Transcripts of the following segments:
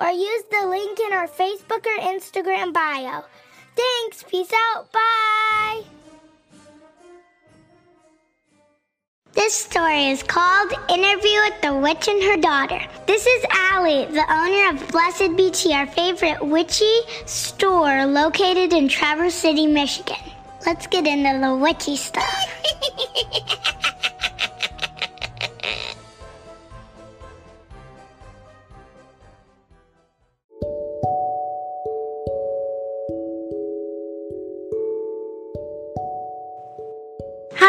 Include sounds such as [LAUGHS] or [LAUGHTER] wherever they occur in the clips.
or use the link in our Facebook or Instagram bio. Thanks. Peace out. Bye. This story is called Interview with the Witch and Her Daughter. This is Allie, the owner of Blessed Bee Tea, our favorite witchy store located in Traverse City, Michigan. Let's get into the witchy stuff. [LAUGHS]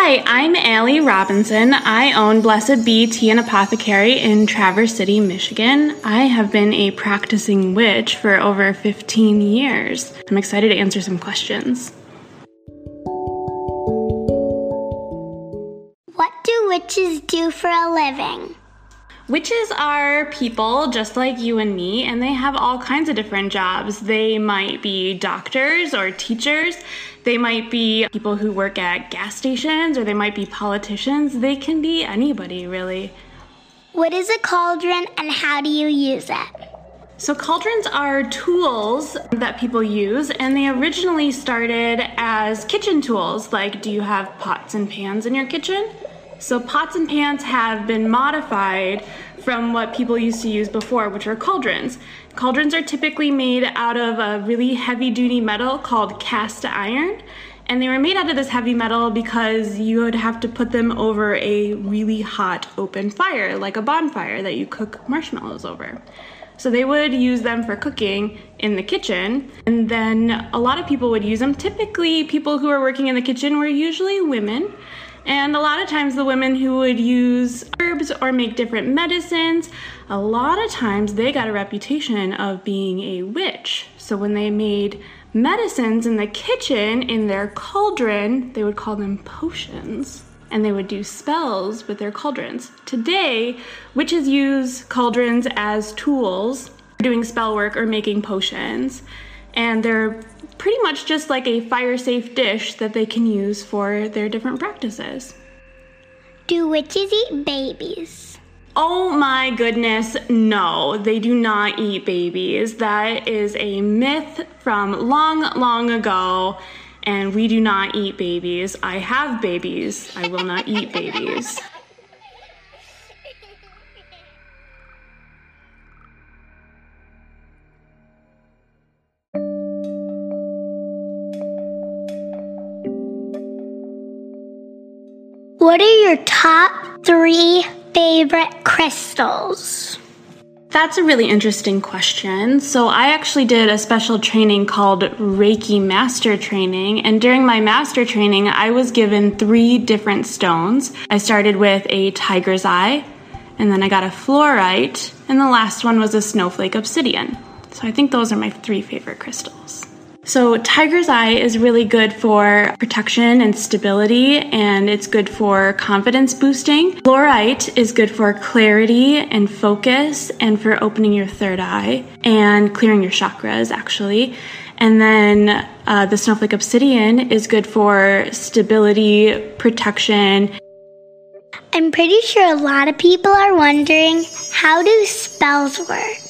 Hi, I'm Allie Robinson. I own Blessed Bee Tea and Apothecary in Traverse City, Michigan. I have been a practicing witch for over 15 years. I'm excited to answer some questions. What do witches do for a living? Witches are people just like you and me, and they have all kinds of different jobs. They might be doctors or teachers, they might be people who work at gas stations, or they might be politicians. They can be anybody, really. What is a cauldron and how do you use it? So, cauldrons are tools that people use, and they originally started as kitchen tools. Like, do you have pots and pans in your kitchen? So, pots and pans have been modified from what people used to use before, which are cauldrons. Cauldrons are typically made out of a really heavy duty metal called cast iron. And they were made out of this heavy metal because you would have to put them over a really hot open fire, like a bonfire that you cook marshmallows over. So they would use them for cooking in the kitchen, and then a lot of people would use them. Typically, people who are working in the kitchen were usually women. And a lot of times, the women who would use herbs or make different medicines, a lot of times they got a reputation of being a witch. So when they made medicines in the kitchen in their cauldron, they would call them potions. And they would do spells with their cauldrons. Today, witches use cauldrons as tools doing spell work or making potions. And they're pretty much just like a fire safe dish that they can use for their different practices. Do witches eat babies? Oh my goodness, no, they do not eat babies. That is a myth from long, long ago, and we do not eat babies. I have babies, I will not eat babies. [LAUGHS] What are your top three favorite crystals? That's a really interesting question. So, I actually did a special training called Reiki Master Training. And during my master training, I was given three different stones. I started with a tiger's eye, and then I got a fluorite, and the last one was a snowflake obsidian. So, I think those are my three favorite crystals. So, tiger's eye is really good for protection and stability, and it's good for confidence boosting. Fluorite is good for clarity and focus and for opening your third eye and clearing your chakras, actually. And then uh, the snowflake obsidian is good for stability, protection. I'm pretty sure a lot of people are wondering how do spells work?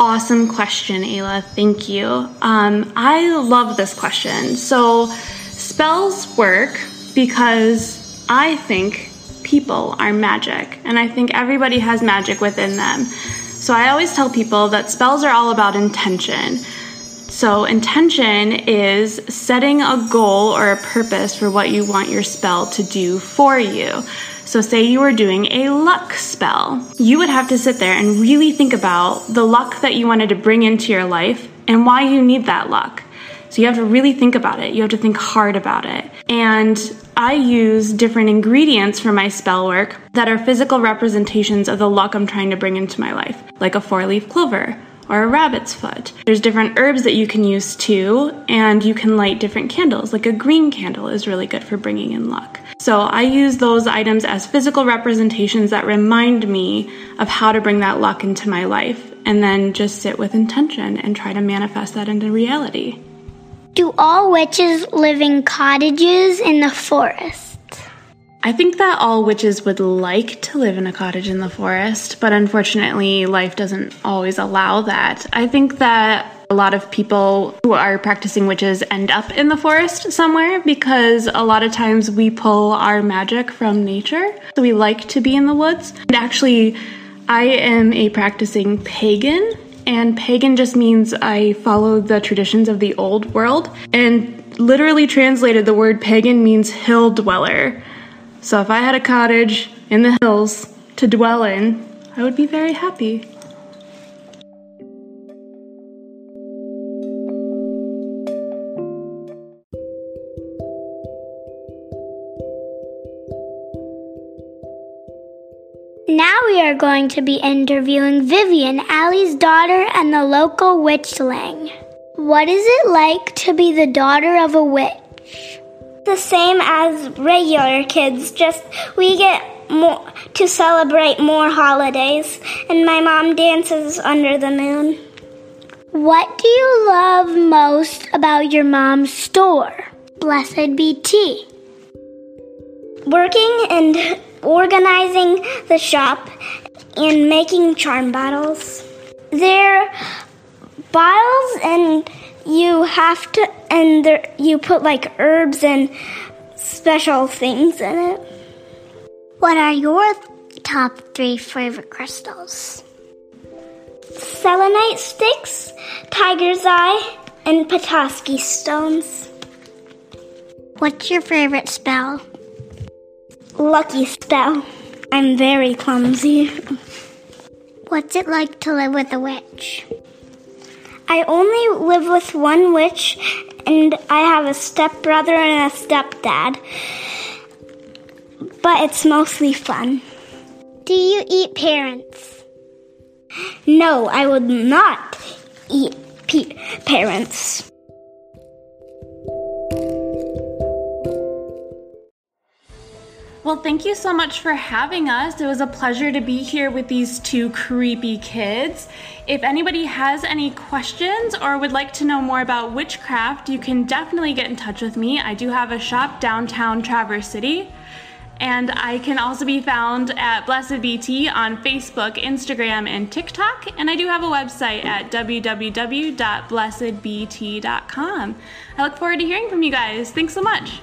Awesome question, Ayla. Thank you. Um, I love this question. So, spells work because I think people are magic, and I think everybody has magic within them. So, I always tell people that spells are all about intention. So, intention is setting a goal or a purpose for what you want your spell to do for you. So, say you were doing a luck spell, you would have to sit there and really think about the luck that you wanted to bring into your life and why you need that luck. So, you have to really think about it. You have to think hard about it. And I use different ingredients for my spell work that are physical representations of the luck I'm trying to bring into my life, like a four leaf clover, or a rabbit's foot. There's different herbs that you can use too, and you can light different candles. Like a green candle is really good for bringing in luck. So I use those items as physical representations that remind me of how to bring that luck into my life, and then just sit with intention and try to manifest that into reality. Do all witches live in cottages in the forest? I think that all witches would like to live in a cottage in the forest, but unfortunately, life doesn't always allow that. I think that a lot of people who are practicing witches end up in the forest somewhere because a lot of times we pull our magic from nature. So we like to be in the woods. And actually, I am a practicing pagan, and pagan just means I follow the traditions of the old world. And literally translated, the word pagan means hill dweller. So if I had a cottage in the hills to dwell in, I would be very happy. Now we are going to be interviewing Vivian, Allie's daughter and the local witchling. What is it like to be the daughter of a witch? The same as regular kids, just we get more to celebrate more holidays and my mom dances under the moon. What do you love most about your mom's store? Blessed be tea. Working and organizing the shop and making charm bottles. They're bottles and you have to, and there, you put like herbs and special things in it. What are your top three favorite crystals? Selenite sticks, tiger's eye, and Petoskey stones. What's your favorite spell? Lucky spell. I'm very clumsy. What's it like to live with a witch? I only live with one witch, and I have a stepbrother and a stepdad. But it's mostly fun. Do you eat parents? No, I would not eat pe- parents. Well, thank you so much for having us. It was a pleasure to be here with these two creepy kids. If anybody has any questions or would like to know more about witchcraft, you can definitely get in touch with me. I do have a shop downtown Traverse City. And I can also be found at Blessed BT on Facebook, Instagram, and TikTok. And I do have a website at www.blessedbt.com. I look forward to hearing from you guys. Thanks so much.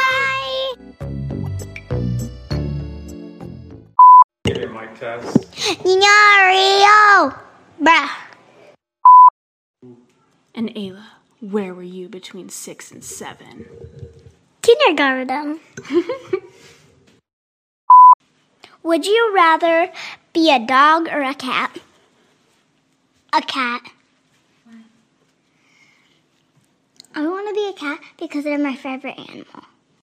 Mic test. Rio. Bruh. And Ayla, where were you between six and seven? Kindergarten. [LAUGHS] Would you rather be a dog or a cat? A cat. I want to be a cat because they're my favorite animal.